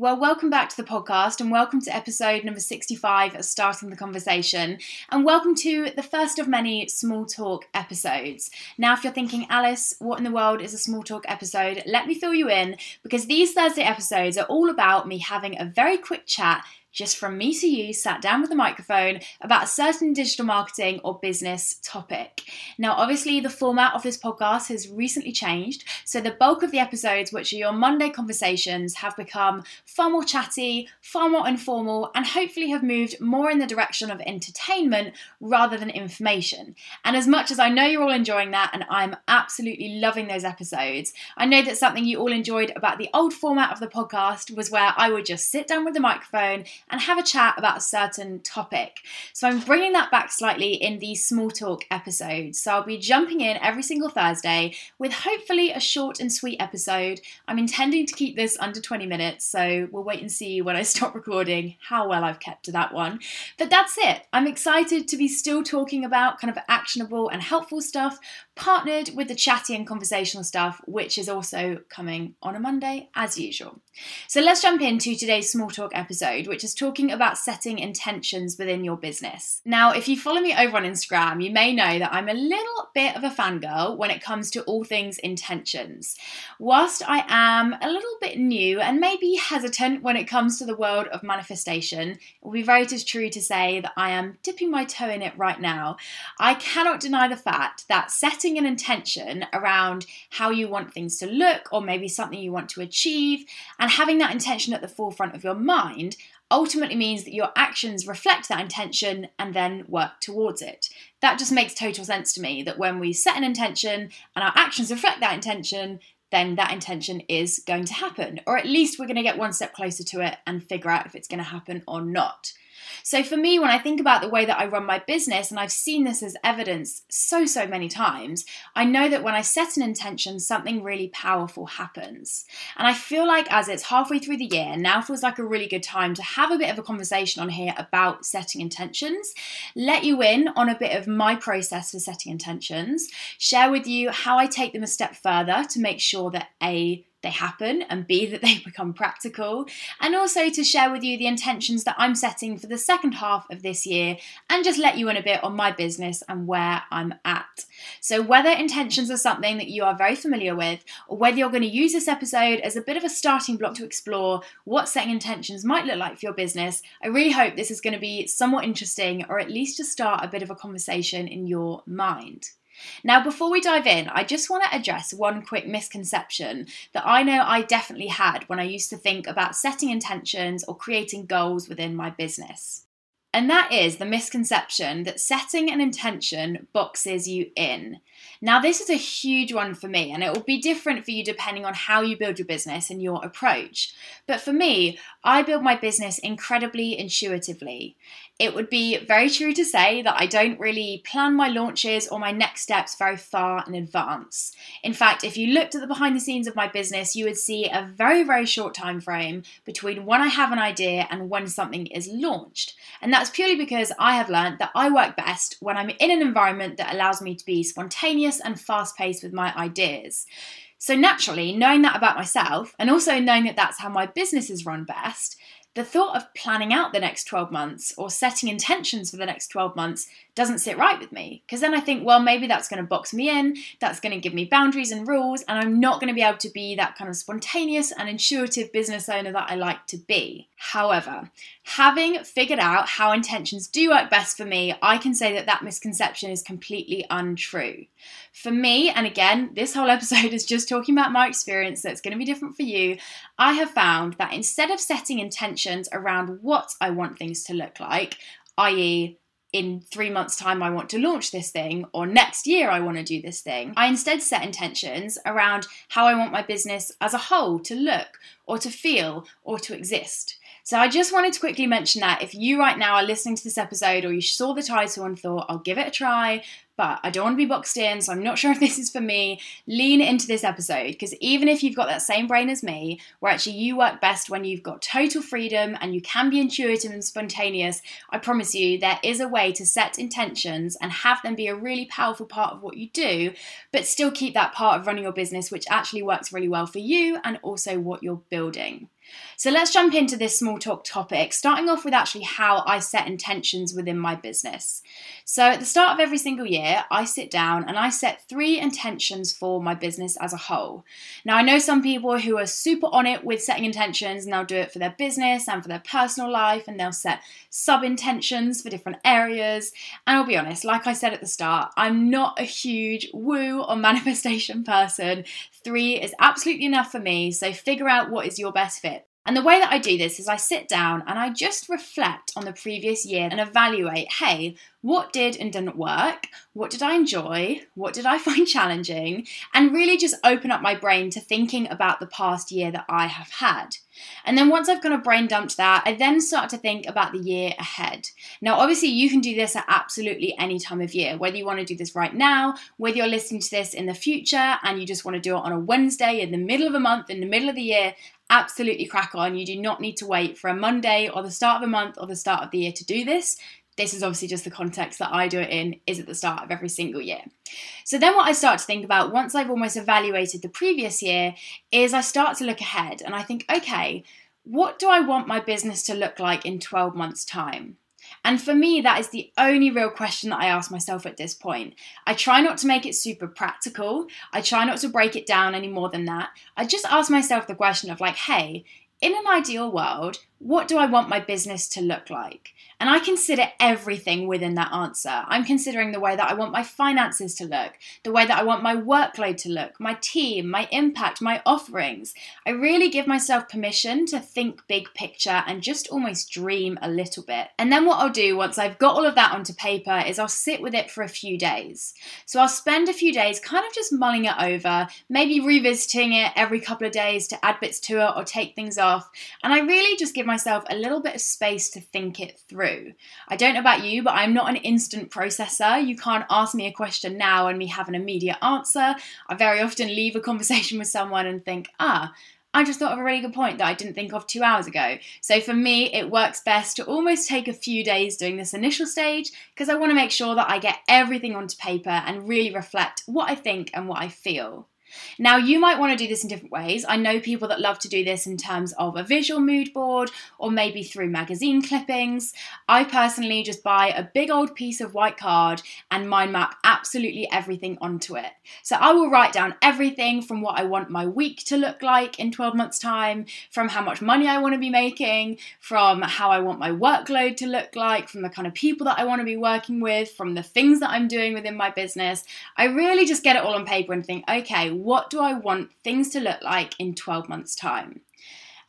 Well, welcome back to the podcast and welcome to episode number 65 of Starting the Conversation. And welcome to the first of many small talk episodes. Now, if you're thinking, Alice, what in the world is a small talk episode? Let me fill you in because these Thursday episodes are all about me having a very quick chat just from me to you, sat down with a microphone about a certain digital marketing or business topic. Now, obviously, the format of this podcast has recently changed, so the bulk of the episodes, which are your Monday conversations, have become far more chatty, far more informal, and hopefully have moved more in the direction of entertainment rather than information. And as much as I know you're all enjoying that, and I'm absolutely loving those episodes, I know that something you all enjoyed about the old format of the podcast was where I would just sit down with the microphone and have a chat about a certain topic. So I'm bringing that back slightly in these small talk episodes. So I'll be jumping in every single Thursday with hopefully a short and sweet episode. I'm intending to keep this under 20 minutes, so we'll wait and see when I stop recording how well I've kept to that one. But that's it. I'm excited to be still talking about kind of actionable and helpful stuff, partnered with the chatty and conversational stuff, which is also coming on a Monday as usual. So let's jump into today's small talk episode, which is talking about setting intentions within your business. Now, if you follow me over on Instagram, you may know that I'm a little bit of a fangirl when it comes to all things intentions. Whilst I am a little bit new and maybe hesitant when it comes to the world of manifestation, it will be very true to say that I am dipping my toe in it right now. I cannot deny the fact that setting an intention around how you want things to look or maybe something you want to achieve and having that intention at the forefront of your mind ultimately means that your actions reflect that intention and then work towards it. That just makes total sense to me that when we set an intention and our actions reflect that intention, then that intention is going to happen. Or at least we're going to get one step closer to it and figure out if it's going to happen or not. So for me, when I think about the way that I run my business, and I've seen this as evidence so, so many times, I know that when I set an intention, something really powerful happens. And I feel like as it's halfway through the year, now feels like a really good time to have a bit of a conversation on here about setting intentions, let you in on a bit of my process for setting intentions, share with you how I take them a step further to make sure that A, they happen and B, that they become practical, and also to share with you the intentions that I'm setting for the second half of this year and just let you in a bit on my business and where I'm at. So, whether intentions are something that you are very familiar with, or whether you're going to use this episode as a bit of a starting block to explore what setting intentions might look like for your business, I really hope this is going to be somewhat interesting or at least to start a bit of a conversation in your mind. Now, before we dive in, I just want to address one quick misconception that I know I definitely had when I used to think about setting intentions or creating goals within my business. And that is the misconception that setting an intention boxes you in. Now, this is a huge one for me, and it will be different for you depending on how you build your business and your approach. But for me, I build my business incredibly intuitively. It would be very true to say that I don't really plan my launches or my next steps very far in advance. In fact, if you looked at the behind the scenes of my business, you would see a very, very short time frame between when I have an idea and when something is launched. And that's purely because I have learned that I work best when I'm in an environment that allows me to be spontaneous and fast paced with my ideas. So, naturally, knowing that about myself and also knowing that that's how my business is run best, the thought of planning out the next 12 months or setting intentions for the next 12 months doesn't sit right with me. Because then I think, well, maybe that's going to box me in, that's going to give me boundaries and rules, and I'm not going to be able to be that kind of spontaneous and intuitive business owner that I like to be. However, having figured out how intentions do work best for me, I can say that that misconception is completely untrue. For me, and again, this whole episode is just talking about my experience, so it's going to be different for you. I have found that instead of setting intentions around what I want things to look like, i.e., in three months' time, I want to launch this thing, or next year, I want to do this thing. I instead set intentions around how I want my business as a whole to look, or to feel, or to exist. So I just wanted to quickly mention that if you right now are listening to this episode, or you saw the title and thought, I'll give it a try, but I don't want to be boxed in, so I'm not sure if this is for me. Lean into this episode because even if you've got that same brain as me, where actually you work best when you've got total freedom and you can be intuitive and spontaneous, I promise you there is a way to set intentions and have them be a really powerful part of what you do, but still keep that part of running your business, which actually works really well for you and also what you're building. So let's jump into this small talk topic, starting off with actually how I set intentions within my business. So at the start of every single year, I sit down and I set three intentions for my business as a whole. Now, I know some people who are super on it with setting intentions and they'll do it for their business and for their personal life and they'll set sub intentions for different areas. And I'll be honest, like I said at the start, I'm not a huge woo or manifestation person. Three is absolutely enough for me, so figure out what is your best fit. And the way that I do this is I sit down and I just reflect on the previous year and evaluate hey, what did and didn't work? What did I enjoy? What did I find challenging? And really just open up my brain to thinking about the past year that I have had. And then once I've kind of brain dumped that, I then start to think about the year ahead. Now, obviously, you can do this at absolutely any time of year, whether you want to do this right now, whether you're listening to this in the future and you just want to do it on a Wednesday in the middle of a month, in the middle of the year, absolutely crack on. You do not need to wait for a Monday or the start of a month or the start of the year to do this. This is obviously just the context that I do it in, is at the start of every single year. So then, what I start to think about once I've almost evaluated the previous year is I start to look ahead and I think, okay, what do I want my business to look like in 12 months' time? And for me, that is the only real question that I ask myself at this point. I try not to make it super practical. I try not to break it down any more than that. I just ask myself the question of, like, hey, in an ideal world, what do I want my business to look like? And I consider everything within that answer. I'm considering the way that I want my finances to look, the way that I want my workload to look, my team, my impact, my offerings. I really give myself permission to think big picture and just almost dream a little bit. And then what I'll do once I've got all of that onto paper is I'll sit with it for a few days. So I'll spend a few days kind of just mulling it over, maybe revisiting it every couple of days to add bits to it or take things off. And I really just give myself a little bit of space to think it through through. I don't know about you, but I'm not an instant processor. You can't ask me a question now and me have an immediate answer. I very often leave a conversation with someone and think, ah, I just thought of a really good point that I didn't think of two hours ago. So for me, it works best to almost take a few days doing this initial stage because I want to make sure that I get everything onto paper and really reflect what I think and what I feel. Now, you might want to do this in different ways. I know people that love to do this in terms of a visual mood board or maybe through magazine clippings. I personally just buy a big old piece of white card and mind map absolutely everything onto it. So I will write down everything from what I want my week to look like in 12 months' time, from how much money I want to be making, from how I want my workload to look like, from the kind of people that I want to be working with, from the things that I'm doing within my business. I really just get it all on paper and think, okay, what do I want things to look like in 12 months' time?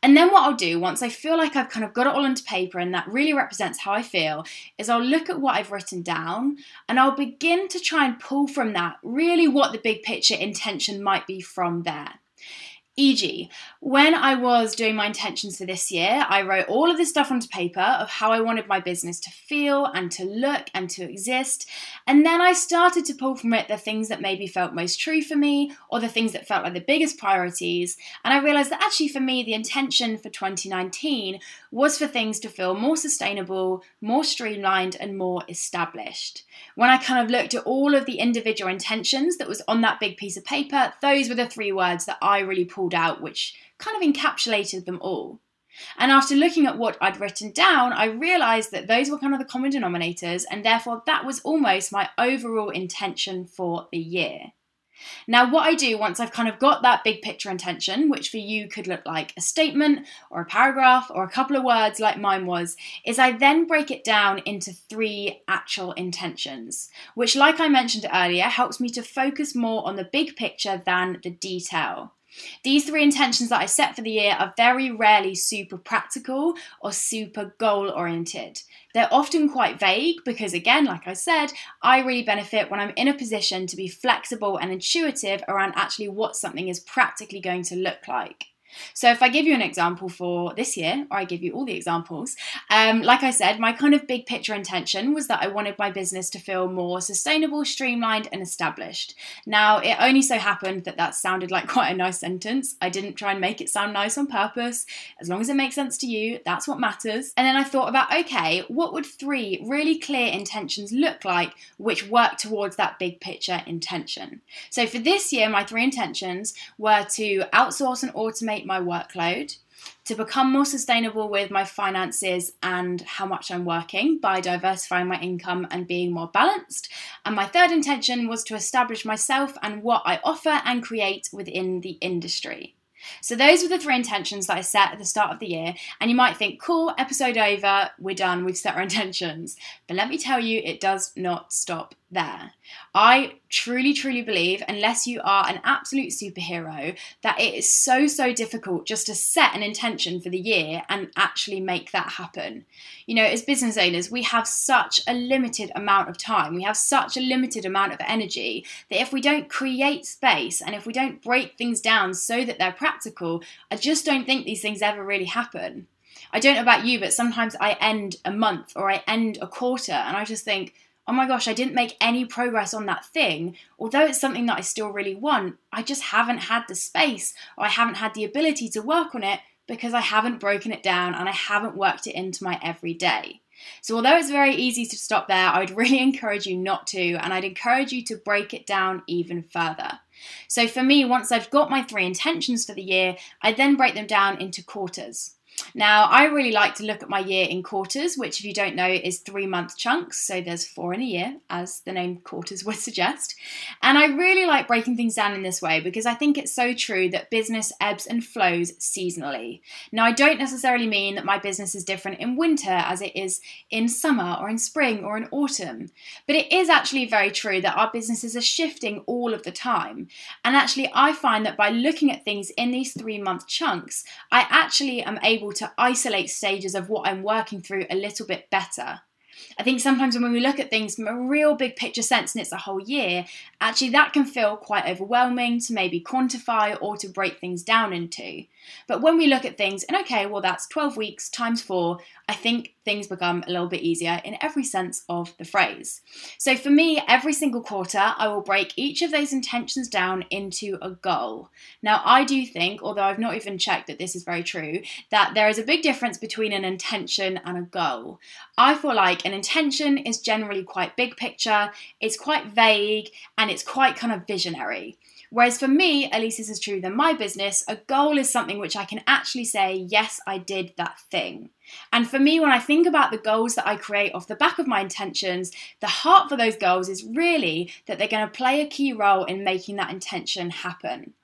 And then what I'll do once I feel like I've kind of got it all onto paper and that really represents how I feel is I'll look at what I've written down and I'll begin to try and pull from that really what the big picture intention might be from there. E.g., when I was doing my intentions for this year, I wrote all of this stuff onto paper of how I wanted my business to feel and to look and to exist. And then I started to pull from it the things that maybe felt most true for me or the things that felt like the biggest priorities. And I realized that actually, for me, the intention for 2019 was for things to feel more sustainable, more streamlined, and more established. When I kind of looked at all of the individual intentions that was on that big piece of paper, those were the three words that I really pulled pulled out, which kind of encapsulated them all. And after looking at what I'd written down, I realised that those were kind of the common denominators, and therefore that was almost my overall intention for the year. Now, what I do once I've kind of got that big picture intention, which for you could look like a statement or a paragraph or a couple of words like mine was, is I then break it down into three actual intentions, which, like I mentioned earlier, helps me to focus more on the big picture than the detail. These three intentions that I set for the year are very rarely super practical or super goal oriented. They're often quite vague because, again, like I said, I really benefit when I'm in a position to be flexible and intuitive around actually what something is practically going to look like. So, if I give you an example for this year, or I give you all the examples, um, like I said, my kind of big picture intention was that I wanted my business to feel more sustainable, streamlined, and established. Now, it only so happened that that sounded like quite a nice sentence. I didn't try and make it sound nice on purpose. As long as it makes sense to you, that's what matters. And then I thought about okay, what would three really clear intentions look like which work towards that big picture intention? So, for this year, my three intentions were to outsource and automate my workload, to become more sustainable with my finances and how much I'm working by diversifying my income and being more balanced. And my third intention was to establish myself and what I offer and create within the industry. So, those were the three intentions that I set at the start of the year. And you might think, cool, episode over, we're done, we've set our intentions. But let me tell you, it does not stop there. I truly, truly believe, unless you are an absolute superhero, that it is so, so difficult just to set an intention for the year and actually make that happen. You know, as business owners, we have such a limited amount of time, we have such a limited amount of energy that if we don't create space and if we don't break things down so that they're practical, I just don't think these things ever really happen. I don't know about you, but sometimes I end a month or I end a quarter and I just think, oh my gosh, I didn't make any progress on that thing. Although it's something that I still really want, I just haven't had the space or I haven't had the ability to work on it because I haven't broken it down and I haven't worked it into my everyday. So, although it's very easy to stop there, I would really encourage you not to, and I'd encourage you to break it down even further. So, for me, once I've got my three intentions for the year, I then break them down into quarters. Now, I really like to look at my year in quarters, which, if you don't know, is three month chunks. So there's four in a year, as the name quarters would suggest. And I really like breaking things down in this way because I think it's so true that business ebbs and flows seasonally. Now, I don't necessarily mean that my business is different in winter as it is in summer or in spring or in autumn, but it is actually very true that our businesses are shifting all of the time. And actually, I find that by looking at things in these three month chunks, I actually am able able to isolate stages of what I'm working through a little bit better. I think sometimes when we look at things from a real big picture sense and it's a whole year, actually that can feel quite overwhelming to maybe quantify or to break things down into. But when we look at things and okay, well, that's 12 weeks times four, I think things become a little bit easier in every sense of the phrase. So for me, every single quarter, I will break each of those intentions down into a goal. Now, I do think, although I've not even checked that this is very true, that there is a big difference between an intention and a goal. I feel like an intention is generally quite big picture, it's quite vague, and it's quite kind of visionary. Whereas for me, at least this is true than my business, a goal is something which I can actually say, yes, I did that thing. And for me, when I think about the goals that I create off the back of my intentions, the heart for those goals is really that they're going to play a key role in making that intention happen.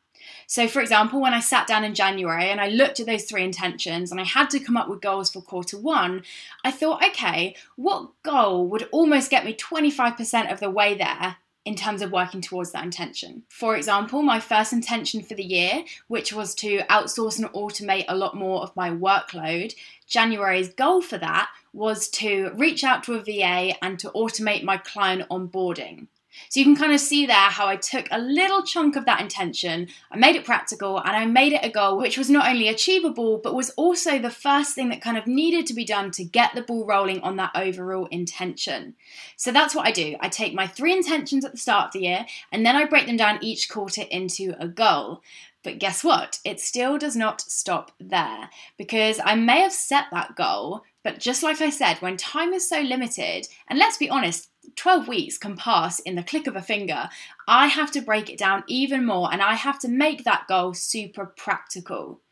So, for example, when I sat down in January and I looked at those three intentions and I had to come up with goals for quarter one, I thought, okay, what goal would almost get me 25% of the way there in terms of working towards that intention. For example, my first intention for the year, which was to outsource and automate a lot more of my workload, January's goal for that was to reach out to a VA and to automate my client onboarding. So you can kind of see there how I took a little chunk of that intention, I made it practical, and I made it a goal which was not only achievable, but was also the first thing that kind of needed to be done to get the ball rolling on that overall intention. So that's what I do. I take my three intentions at the start of the year, and then I break them down each quarter into a goal. But guess what? It still does not stop there because I may have set that goal, but just like I said, when time is so limited, and let's be honest, 12 weeks can pass in the click of a finger. I have to break it down even more and I have to make that goal super practical.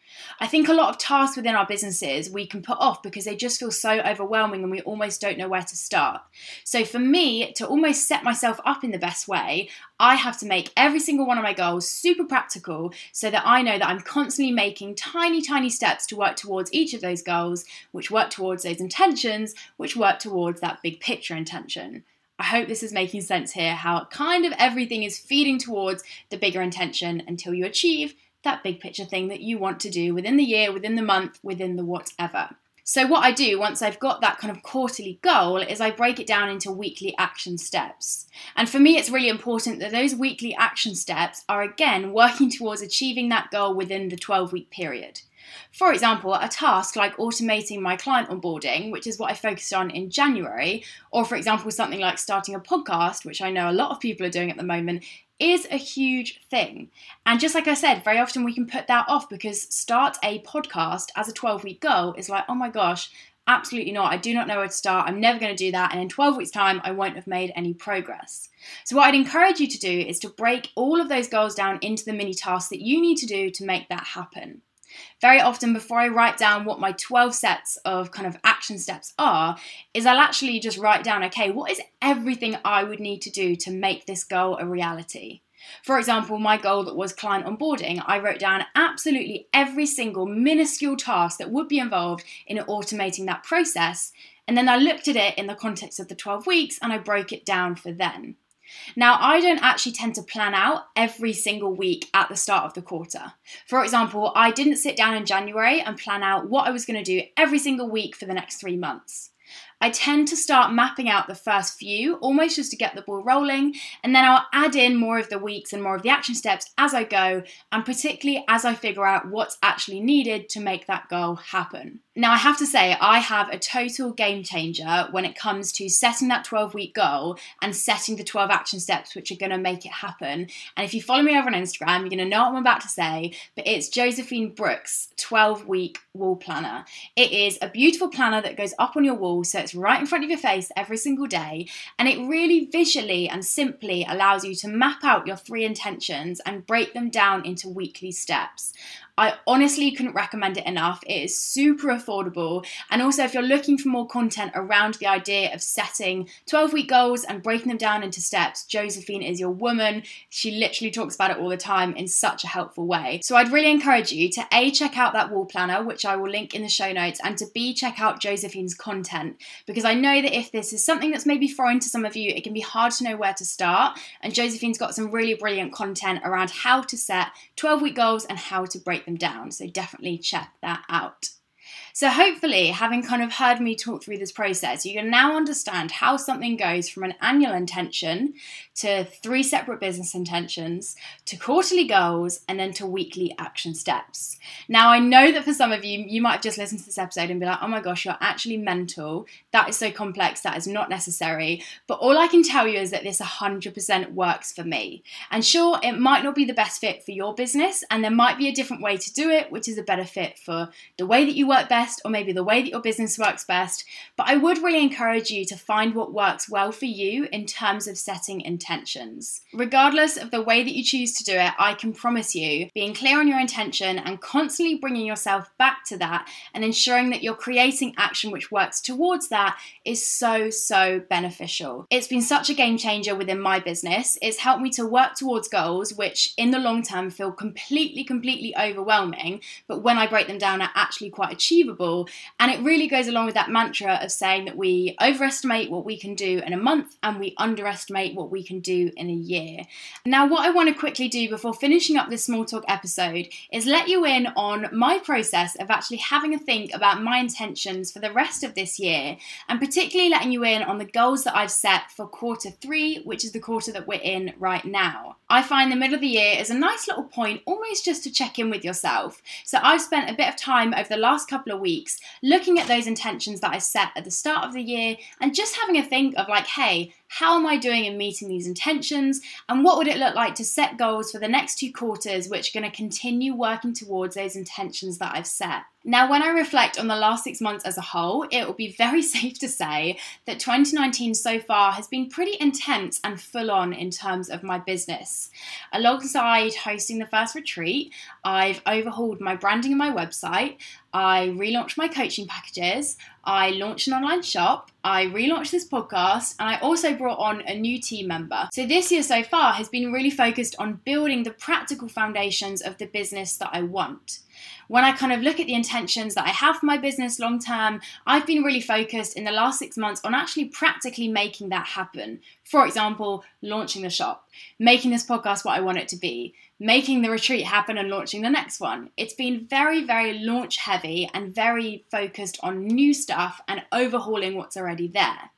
I think a lot of tasks within our businesses we can put off because they just feel so overwhelming and we almost don't know where to start. So, for me, to almost set myself up in the best way, I have to make every single one of my goals super practical so that I know that I'm constantly making tiny, tiny steps to work towards each of those goals, which work towards those intentions, which work towards that big picture intention. I hope this is making sense here how kind of everything is feeding towards the bigger intention until you achieve that big picture thing that you want to do within the year, within the month, within the whatever. So, what I do once I've got that kind of quarterly goal is I break it down into weekly action steps. And for me, it's really important that those weekly action steps are again working towards achieving that goal within the 12 week period. For example, a task like automating my client onboarding, which is what I focused on in January, or for example, something like starting a podcast, which I know a lot of people are doing at the moment, is a huge thing. And just like I said, very often we can put that off because start a podcast as a 12 week goal is like, oh my gosh, absolutely not. I do not know where to start. I'm never going to do that. And in 12 weeks' time, I won't have made any progress. So, what I'd encourage you to do is to break all of those goals down into the mini tasks that you need to do to make that happen. Very often before I write down what my 12 sets of kind of action steps are, is I'll actually just write down, okay, what is everything I would need to do to make this goal a reality? For example, my goal that was client onboarding, I wrote down absolutely every single minuscule task that would be involved in automating that process. And then I looked at it in the context of the 12 weeks and I broke it down for then. Now, I don't actually tend to plan out every single week at the start of the quarter. For example, I didn't sit down in January and plan out what I was going to do every single week for the next three months. I tend to start mapping out the first few, almost just to get the ball rolling, and then I'll add in more of the weeks and more of the action steps as I go, and particularly as I figure out what's actually needed to make that goal happen. Now, I have to say, I have a total game changer when it comes to setting that 12 week goal and setting the 12 action steps which are going to make it happen. And if you follow me over on Instagram, you're going to know what I'm about to say, but it's Josephine Brooks' 12 week wall planner. It is a beautiful planner that goes up on your wall, so it's right in front of your face every single day, and it really visually and simply allows you to map out your three intentions and break them down into weekly steps. I honestly couldn't recommend it enough. It is super affordable. And also, if you're looking for more content around the idea of setting 12 week goals and breaking them down into steps, Josephine is your woman. She literally talks about it all the time in such a helpful way. So, I'd really encourage you to A, check out that wall planner, which I will link in the show notes, and to B, check out Josephine's content. Because I know that if this is something that's maybe foreign to some of you, it can be hard to know where to start. And Josephine's got some really brilliant content around how to set 12 week goals and how to break them down. So definitely check that out. So, hopefully, having kind of heard me talk through this process, you can now understand how something goes from an annual intention to three separate business intentions to quarterly goals and then to weekly action steps. Now, I know that for some of you, you might just listened to this episode and be like, oh my gosh, you're actually mental. That is so complex. That is not necessary. But all I can tell you is that this 100% works for me. And sure, it might not be the best fit for your business, and there might be a different way to do it, which is a better fit for the way that you work best best or maybe the way that your business works best, but I would really encourage you to find what works well for you in terms of setting intentions. Regardless of the way that you choose to do it, I can promise you being clear on your intention and constantly bringing yourself back to that and ensuring that you're creating action which works towards that is so, so beneficial. It's been such a game changer within my business. It's helped me to work towards goals which in the long term feel completely, completely overwhelming, but when I break them down are actually quite achievable And it really goes along with that mantra of saying that we overestimate what we can do in a month and we underestimate what we can do in a year. Now, what I want to quickly do before finishing up this small talk episode is let you in on my process of actually having a think about my intentions for the rest of this year, and particularly letting you in on the goals that I've set for quarter three, which is the quarter that we're in right now. I find the middle of the year is a nice little point almost just to check in with yourself. So I've spent a bit of time over the last couple of weeks looking at those intentions that I set at the start of the year and just having a think of like, hey, how am I doing in meeting these intentions? And what would it look like to set goals for the next two quarters, which are going to continue working towards those intentions that I've set? Now, when I reflect on the last six months as a whole, it will be very safe to say that 2019 so far has been pretty intense and full on in terms of my business. Alongside hosting the first retreat, I've overhauled my branding and my website, I relaunched my coaching packages, I launched an online shop, I relaunched this podcast, and I also brought on a new team member. So, this year so far has been really focused on building the practical foundations of the business that I want. When I kind of look at the intentions that I have for my business long term, I've been really focused in the last six months on actually practically making that happen. For example, launching the shop, making this podcast what I want it to be, making the retreat happen and launching the next one. It's been very, very launch heavy and very focused on new stuff and overhauling what's already there.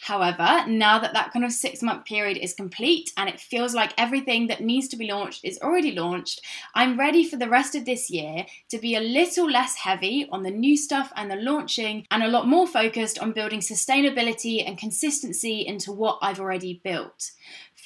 However, now that that kind of six month period is complete and it feels like everything that needs to be launched is already launched, I'm ready for the rest of this year to be a little less heavy on the new stuff and the launching and a lot more focused on building sustainability and consistency into what I've already built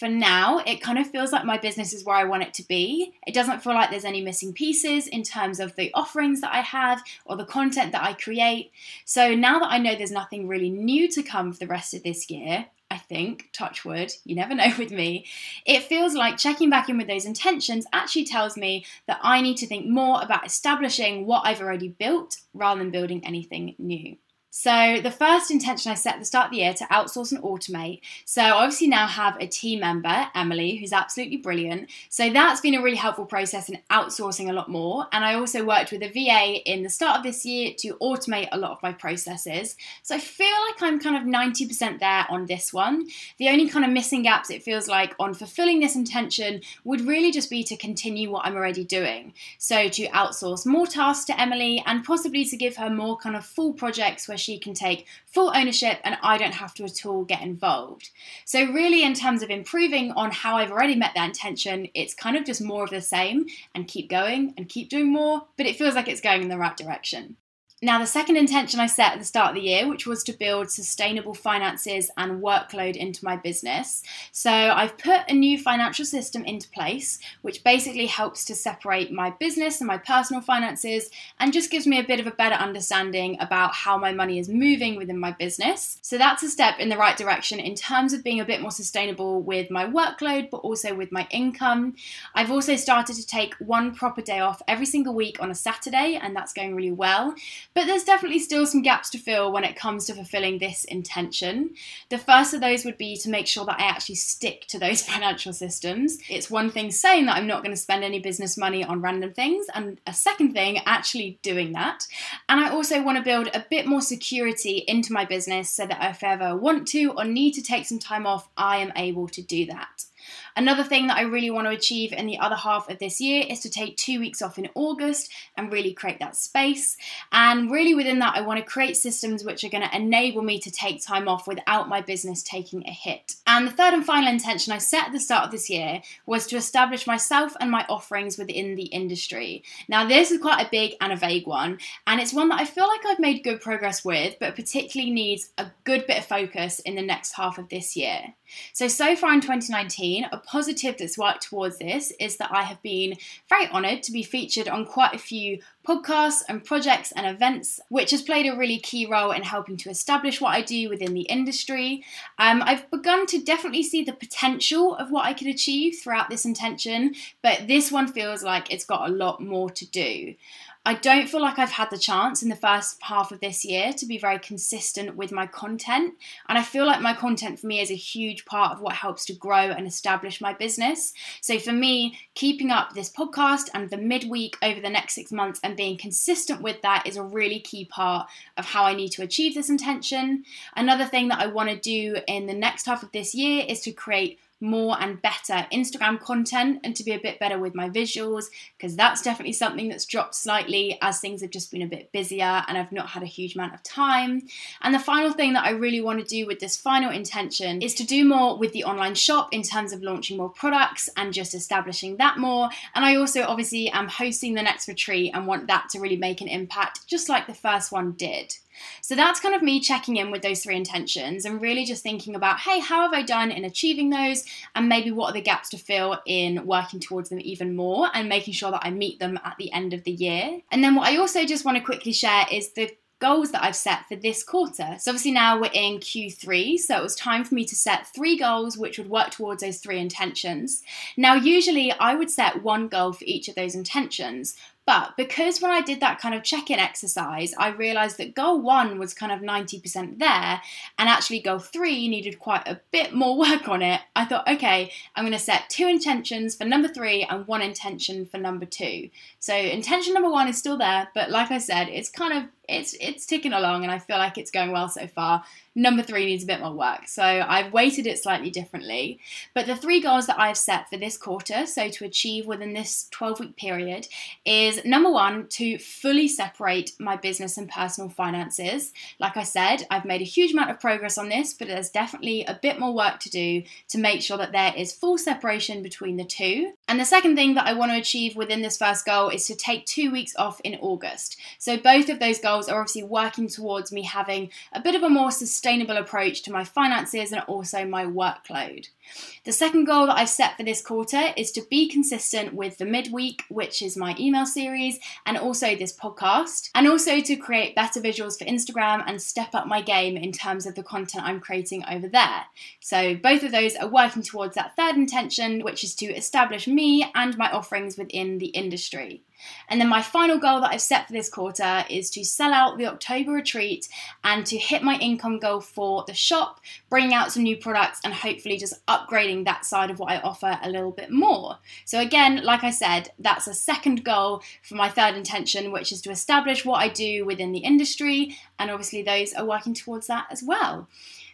for now, it kind of feels like my business is where I want it to be. It doesn't feel like there's any missing pieces in terms of the offerings that I have or the content that I create. So now that I know there's nothing really new to come for the rest of this year, I think, touch wood, you never know with me, it feels like checking back in with those intentions actually tells me that I need to think more about establishing what I've already built rather than building anything new. So, the first intention I set at the start of the year to outsource and automate. So, I obviously now have a team member, Emily, who's absolutely brilliant. So, that's been a really helpful process in outsourcing a lot more. And I also worked with a VA in the start of this year to automate a lot of my processes. So, I feel like I'm kind of 90% there on this one. The only kind of missing gaps it feels like on fulfilling this intention would really just be to continue what I'm already doing. So, to outsource more tasks to Emily and possibly to give her more kind of full projects where she can take full ownership and I don't have to at all get involved. So, really, in terms of improving on how I've already met that intention, it's kind of just more of the same and keep going and keep doing more, but it feels like it's going in the right direction. Now, the second intention I set at the start of the year, which was to build sustainable finances and workload into my business. So, I've put a new financial system into place, which basically helps to separate my business and my personal finances and just gives me a bit of a better understanding about how my money is moving within my business. So, that's a step in the right direction in terms of being a bit more sustainable with my workload, but also with my income. I've also started to take one proper day off every single week on a Saturday, and that's going really well. But there's definitely still some gaps to fill when it comes to fulfilling this intention. The first of those would be to make sure that I actually stick to those financial systems. It's one thing saying that I'm not going to spend any business money on random things, and a second thing, actually doing that. And I also want to build a bit more security into my business so that if I ever want to or need to take some time off, I am able to do that. Another thing that I really want to achieve in the other half of this year is to take two weeks off in August and really create that space. And really within that, I want to create systems which are going to enable me to take time off without my business taking a hit. And the third and final intention I set at the start of this year was to establish myself and my offerings within the industry. Now, this is quite a big and a vague one, and it's one that I feel like I've made good progress with, but particularly needs a good bit of focus in the next half of this year. So, so far in 2019, a positive that's worked towards this is that I have been very honoured to be featured on quite a few podcasts and projects and events, which has played a really key role in helping to establish what I do within the industry. Um, I've begun to definitely see the potential of what I could achieve throughout this intention, but this one feels like it's got a lot more to do. I don't feel like I've had the chance in the first half of this year to be very consistent with my content. And I feel like my content for me is a huge part of what helps to grow and establish my business. So for me, keeping up this podcast and the midweek over the next six months and being consistent with that is a really key part of how I need to achieve this intention. Another thing that I want to do in the next half of this year is to create more and better Instagram content and to be a bit better with my visuals because that's definitely something that's dropped slightly as things have just been a bit busier and I've not had a huge amount of time. And the final thing that I really want to do with this final intention is to do more with the online shop in terms of launching more products and just establishing that more. And I also obviously am hosting the next retreat and want that to really make an impact just like the first one did. So that's kind of me checking in with those three intentions and really just thinking about, hey, how have I done in achieving those? And maybe what are the gaps to fill in working towards them even more and making sure that I meet them at the end of the year. And then what I also just want to quickly share is the goals that I've set for this quarter. So obviously now we're in Q3, so it was time for me to set three goals which would work towards those three intentions. Now usually I would set one goal for each of those intentions, but because when I did that kind of check in exercise, I realized that goal one was kind of 90% there, and actually goal three needed quite a bit more work on it. I thought, okay, I'm going to set two intentions for number three and one intention for number two. So intention number one is still there, but like I said, it's kind of it's it's ticking along and I feel like it's going well so far. Number three needs a bit more work. So I've weighted it slightly differently. But the three goals that I've set for this quarter, so to achieve within this 12 week period, is number one, to fully separate my business and personal finances. Like I said, I've made a huge amount of progress on this, but there's definitely a bit more work to do to make sure that there is full separation between the two. And the second thing that I want to achieve within this first goal is to take two weeks off in August. So both of those goals are obviously working towards me having a bit of a more sustainable approach to my finances and also my workload. The second goal that I've set for this quarter is to be consistent with the midweek, which is my email series, and also this podcast, and also to create better visuals for Instagram and step up my game in terms of the content I'm creating over there. So, both of those are working towards that third intention, which is to establish me and my offerings within the industry. And then my final goal that I've set for this quarter is to sell out the October retreat and to hit my income goal for the shop, bringing out some new products and hopefully just upgrading that side of what I offer a little bit more. So, again, like I said, that's a second goal for my third intention, which is to establish what I do within the industry, and obviously, those are working towards that as well.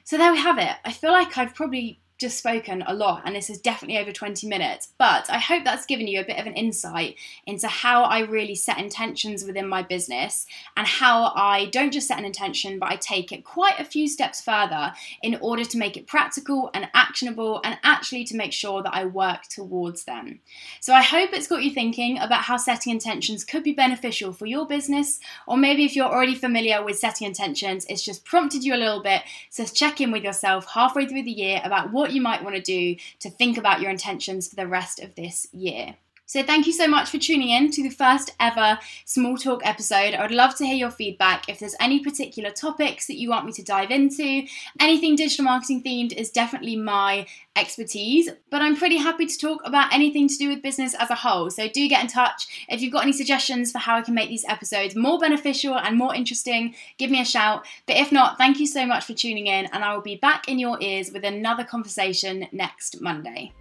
So, there we have it. I feel like I've probably just spoken a lot, and this is definitely over 20 minutes. But I hope that's given you a bit of an insight into how I really set intentions within my business and how I don't just set an intention, but I take it quite a few steps further in order to make it practical and actionable and actually to make sure that I work towards them. So I hope it's got you thinking about how setting intentions could be beneficial for your business, or maybe if you're already familiar with setting intentions, it's just prompted you a little bit to check in with yourself halfway through the year about what what you might want to do to think about your intentions for the rest of this year. So, thank you so much for tuning in to the first ever Small Talk episode. I would love to hear your feedback. If there's any particular topics that you want me to dive into, anything digital marketing themed is definitely my expertise, but I'm pretty happy to talk about anything to do with business as a whole. So, do get in touch. If you've got any suggestions for how I can make these episodes more beneficial and more interesting, give me a shout. But if not, thank you so much for tuning in, and I will be back in your ears with another conversation next Monday.